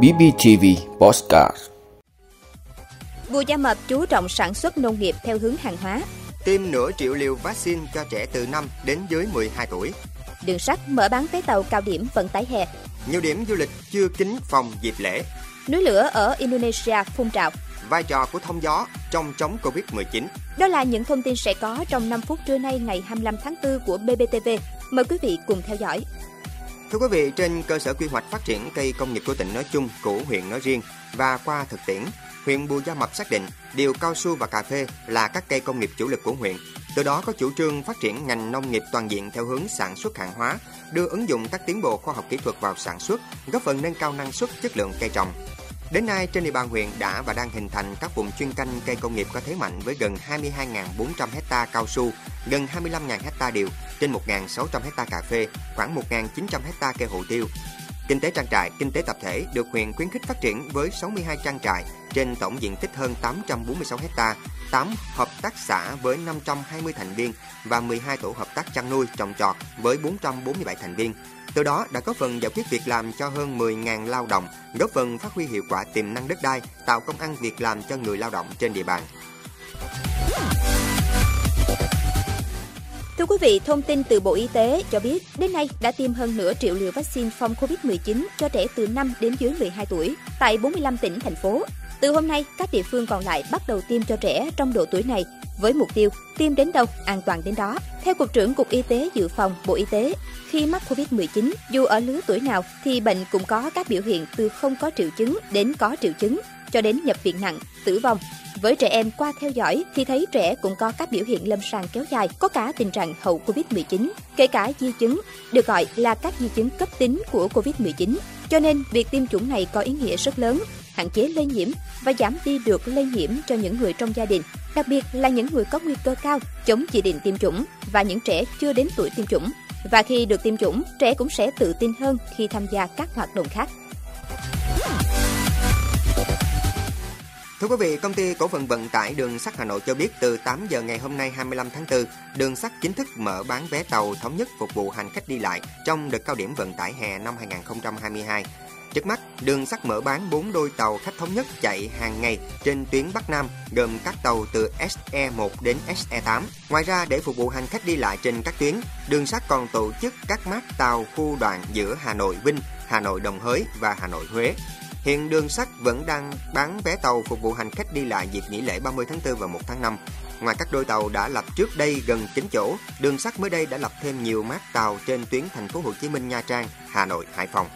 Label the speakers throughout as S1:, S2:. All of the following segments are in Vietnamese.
S1: BBTV Postcard
S2: Bùi Gia Mập chú trọng sản xuất nông nghiệp theo hướng hàng hóa.
S3: Tiêm nửa triệu liều vaccine cho trẻ từ 5 đến dưới 12 tuổi.
S2: Đường sắt mở bán vé tàu cao điểm vận tải hè.
S3: Nhiều điểm du lịch chưa kín phòng dịp lễ.
S2: Núi lửa ở Indonesia phun trào.
S3: Vai trò của thông gió trong chống Covid-19.
S2: Đó là những thông tin sẽ có trong 5 phút trưa nay ngày 25 tháng 4 của BBTV. Mời quý vị cùng theo dõi.
S3: Thưa quý vị, trên cơ sở quy hoạch phát triển cây công nghiệp của tỉnh nói chung, của huyện nói riêng và qua thực tiễn, huyện Bù Gia Mập xác định điều cao su và cà phê là các cây công nghiệp chủ lực của huyện. Từ đó có chủ trương phát triển ngành nông nghiệp toàn diện theo hướng sản xuất hàng hóa, đưa ứng dụng các tiến bộ khoa học kỹ thuật vào sản xuất, góp phần nâng cao năng suất, chất lượng cây trồng. Đến nay, trên địa bàn huyện đã và đang hình thành các vùng chuyên canh cây công nghiệp có thế mạnh với gần 22.400 hecta cao su, gần 25.000 hecta điều, trên 1.600 hecta cà phê, khoảng 1.900 hecta cây hồ tiêu. Kinh tế trang trại, kinh tế tập thể được huyện khuyến khích phát triển với 62 trang trại trên tổng diện tích hơn 846 hecta, 8 hợp tác xã với 520 thành viên và 12 tổ hợp tác chăn nuôi trồng trọt với 447 thành viên. Từ đó đã có phần giải quyết việc làm cho hơn 10.000 lao động, góp phần phát huy hiệu quả tiềm năng đất đai, tạo công ăn việc làm cho người lao động trên địa bàn.
S2: Thưa quý vị, thông tin từ Bộ Y tế cho biết, đến nay đã tiêm hơn nửa triệu liều vaccine phòng COVID-19 cho trẻ từ 5 đến dưới 12 tuổi tại 45 tỉnh, thành phố. Từ hôm nay, các địa phương còn lại bắt đầu tiêm cho trẻ trong độ tuổi này với mục tiêu tiêm đến đâu, an toàn đến đó. Theo Cục trưởng Cục Y tế Dự phòng Bộ Y tế, khi mắc COVID-19, dù ở lứa tuổi nào thì bệnh cũng có các biểu hiện từ không có triệu chứng đến có triệu chứng, cho đến nhập viện nặng, tử vong. Với trẻ em qua theo dõi thì thấy trẻ cũng có các biểu hiện lâm sàng kéo dài, có cả tình trạng hậu Covid-19, kể cả di chứng, được gọi là các di chứng cấp tính của Covid-19. Cho nên, việc tiêm chủng này có ý nghĩa rất lớn, hạn chế lây nhiễm và giảm đi được lây nhiễm cho những người trong gia đình, đặc biệt là những người có nguy cơ cao chống chỉ định tiêm chủng và những trẻ chưa đến tuổi tiêm chủng. Và khi được tiêm chủng, trẻ cũng sẽ tự tin hơn khi tham gia các hoạt động khác.
S3: Thưa quý vị, công ty cổ phần vận tải đường sắt Hà Nội cho biết từ 8 giờ ngày hôm nay 25 tháng 4, đường sắt chính thức mở bán vé tàu thống nhất phục vụ hành khách đi lại trong đợt cao điểm vận tải hè năm 2022. Trước mắt, đường sắt mở bán 4 đôi tàu khách thống nhất chạy hàng ngày trên tuyến Bắc Nam, gồm các tàu từ SE1 đến SE8. Ngoài ra, để phục vụ hành khách đi lại trên các tuyến, đường sắt còn tổ chức các mát tàu khu đoạn giữa Hà Nội Vinh, Hà Nội Đồng Hới và Hà Nội Huế. Hiện đường sắt vẫn đang bán vé tàu phục vụ hành khách đi lại dịp nghỉ lễ 30 tháng 4 và 1 tháng 5. Ngoài các đôi tàu đã lập trước đây gần 9 chỗ, đường sắt mới đây đã lập thêm nhiều mát tàu trên tuyến thành phố Hồ Chí Minh Nha Trang, Hà Nội, Hải Phòng.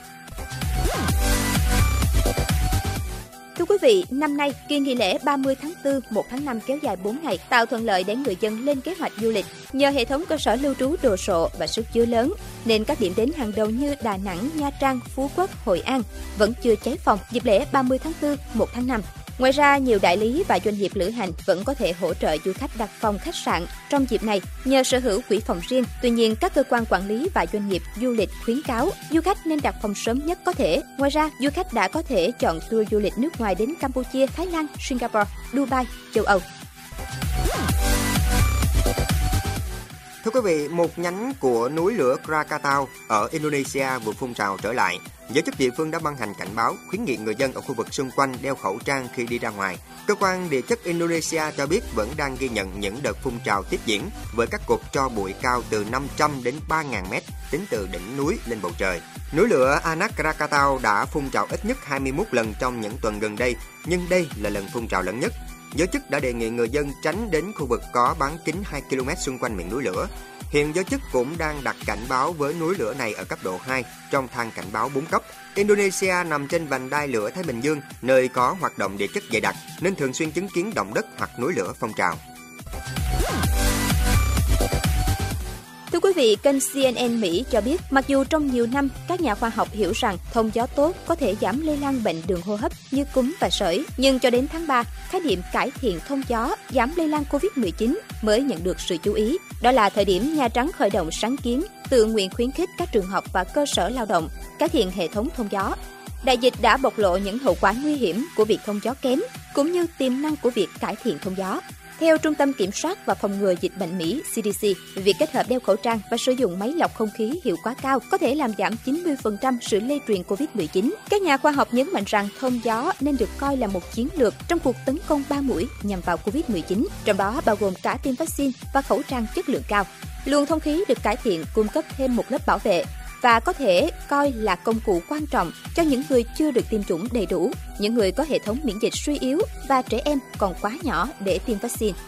S2: Thưa quý vị, năm nay, kỳ nghỉ lễ 30 tháng 4, 1 tháng 5 kéo dài 4 ngày, tạo thuận lợi để người dân lên kế hoạch du lịch. Nhờ hệ thống cơ sở lưu trú đồ sộ và sức chứa lớn, nên các điểm đến hàng đầu như Đà Nẵng, Nha Trang, Phú Quốc, Hội An vẫn chưa cháy phòng dịp lễ 30 tháng 4, 1 tháng 5. Ngoài ra, nhiều đại lý và doanh nghiệp lữ hành vẫn có thể hỗ trợ du khách đặt phòng khách sạn trong dịp này nhờ sở hữu quỹ phòng riêng. Tuy nhiên, các cơ quan quản lý và doanh nghiệp du lịch khuyến cáo du khách nên đặt phòng sớm nhất có thể. Ngoài ra, du khách đã có thể chọn tour du lịch nước ngoài đến Campuchia, Thái Lan, Singapore, Dubai, châu Âu.
S3: Thưa quý vị, một nhánh của núi lửa Krakatau ở Indonesia vừa phun trào trở lại. Giới chức địa phương đã ban hành cảnh báo khuyến nghị người dân ở khu vực xung quanh đeo khẩu trang khi đi ra ngoài. Cơ quan địa chất Indonesia cho biết vẫn đang ghi nhận những đợt phun trào tiếp diễn với các cột cho bụi cao từ 500 đến 3.000 mét tính từ đỉnh núi lên bầu trời. Núi lửa Anak Krakatau đã phun trào ít nhất 21 lần trong những tuần gần đây, nhưng đây là lần phun trào lớn nhất. Giới chức đã đề nghị người dân tránh đến khu vực có bán kính 2 km xung quanh miệng núi lửa. Hiện giới chức cũng đang đặt cảnh báo với núi lửa này ở cấp độ 2 trong thang cảnh báo 4 cấp. Indonesia nằm trên vành đai lửa Thái Bình Dương, nơi có hoạt động địa chất dày đặc nên thường xuyên chứng kiến động đất hoặc núi lửa phong trào.
S2: Quý vị, kênh CNN Mỹ cho biết, mặc dù trong nhiều năm, các nhà khoa học hiểu rằng thông gió tốt có thể giảm lây lan bệnh đường hô hấp như cúm và sởi, nhưng cho đến tháng 3, khái niệm cải thiện thông gió, giảm lây lan COVID-19 mới nhận được sự chú ý. Đó là thời điểm Nhà Trắng khởi động sáng kiến, tự nguyện khuyến khích các trường học và cơ sở lao động cải thiện hệ thống thông gió. Đại dịch đã bộc lộ những hậu quả nguy hiểm của việc thông gió kém, cũng như tiềm năng của việc cải thiện thông gió. Theo Trung tâm Kiểm soát và Phòng ngừa Dịch bệnh Mỹ CDC, việc kết hợp đeo khẩu trang và sử dụng máy lọc không khí hiệu quả cao có thể làm giảm 90% sự lây truyền COVID-19. Các nhà khoa học nhấn mạnh rằng thông gió nên được coi là một chiến lược trong cuộc tấn công ba mũi nhằm vào COVID-19, trong đó bao gồm cả tiêm vaccine và khẩu trang chất lượng cao. Luồng không khí được cải thiện cung cấp thêm một lớp bảo vệ và có thể coi là công cụ quan trọng cho những người chưa được tiêm chủng đầy đủ, những người có hệ thống miễn dịch suy yếu và trẻ em còn quá nhỏ để tiêm vaccine.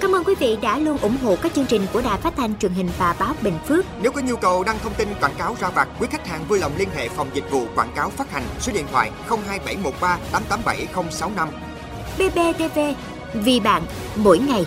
S4: Cảm ơn quý vị đã luôn ủng hộ các chương trình của Đài Phát thanh truyền hình và báo Bình Phước.
S3: Nếu có nhu cầu đăng thông tin quảng cáo ra vặt, quý khách hàng vui lòng liên hệ phòng dịch vụ quảng cáo phát hành số điện thoại 02713 887065.
S4: BBTV, vì bạn, mỗi ngày.